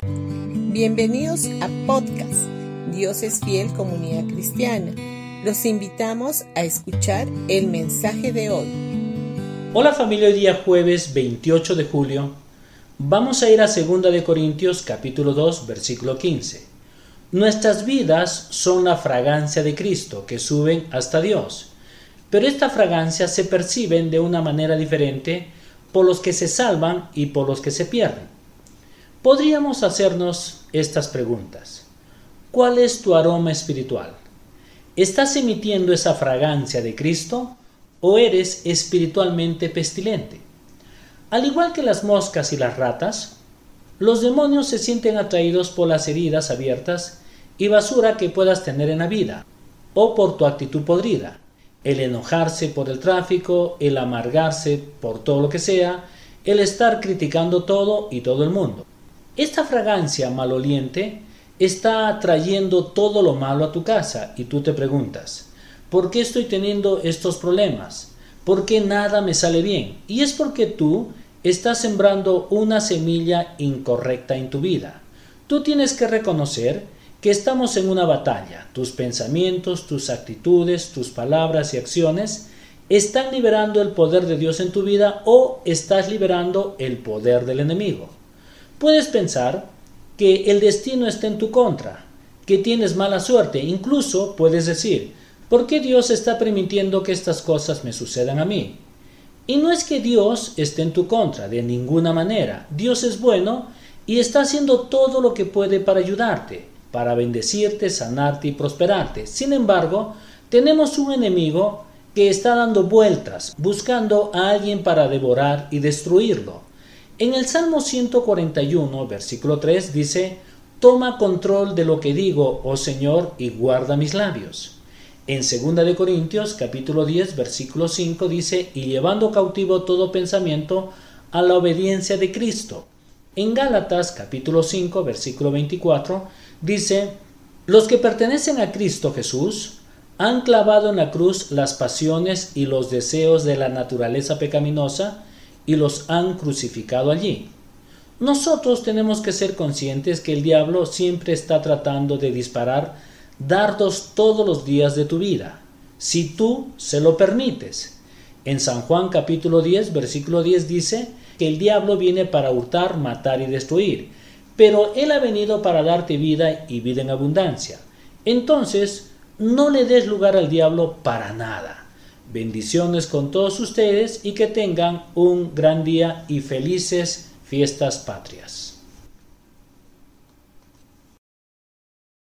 Bienvenidos a podcast Dios es fiel comunidad cristiana. Los invitamos a escuchar el mensaje de hoy. Hola familia, hoy día jueves 28 de julio. Vamos a ir a 2 de Corintios capítulo 2 versículo 15. Nuestras vidas son la fragancia de Cristo que suben hasta Dios. Pero esta fragancia se perciben de una manera diferente por los que se salvan y por los que se pierden. Podríamos hacernos estas preguntas. ¿Cuál es tu aroma espiritual? ¿Estás emitiendo esa fragancia de Cristo o eres espiritualmente pestilente? Al igual que las moscas y las ratas, los demonios se sienten atraídos por las heridas abiertas y basura que puedas tener en la vida, o por tu actitud podrida, el enojarse por el tráfico, el amargarse por todo lo que sea, el estar criticando todo y todo el mundo. Esta fragancia maloliente está trayendo todo lo malo a tu casa y tú te preguntas, ¿por qué estoy teniendo estos problemas? ¿Por qué nada me sale bien? Y es porque tú estás sembrando una semilla incorrecta en tu vida. Tú tienes que reconocer que estamos en una batalla. Tus pensamientos, tus actitudes, tus palabras y acciones están liberando el poder de Dios en tu vida o estás liberando el poder del enemigo. Puedes pensar que el destino está en tu contra, que tienes mala suerte, incluso puedes decir, ¿por qué Dios está permitiendo que estas cosas me sucedan a mí? Y no es que Dios esté en tu contra, de ninguna manera. Dios es bueno y está haciendo todo lo que puede para ayudarte, para bendecirte, sanarte y prosperarte. Sin embargo, tenemos un enemigo que está dando vueltas, buscando a alguien para devorar y destruirlo. En el Salmo 141, versículo 3 dice, Toma control de lo que digo, oh Señor, y guarda mis labios. En 2 de Corintios, capítulo 10, versículo 5 dice, y llevando cautivo todo pensamiento a la obediencia de Cristo. En Gálatas, capítulo 5, versículo 24, dice, los que pertenecen a Cristo Jesús han clavado en la cruz las pasiones y los deseos de la naturaleza pecaminosa, y los han crucificado allí. Nosotros tenemos que ser conscientes que el diablo siempre está tratando de disparar dardos todos los días de tu vida, si tú se lo permites. En San Juan capítulo 10, versículo 10 dice que el diablo viene para hurtar, matar y destruir, pero él ha venido para darte vida y vida en abundancia. Entonces, no le des lugar al diablo para nada. Bendiciones con todos ustedes y que tengan un gran día y felices fiestas patrias.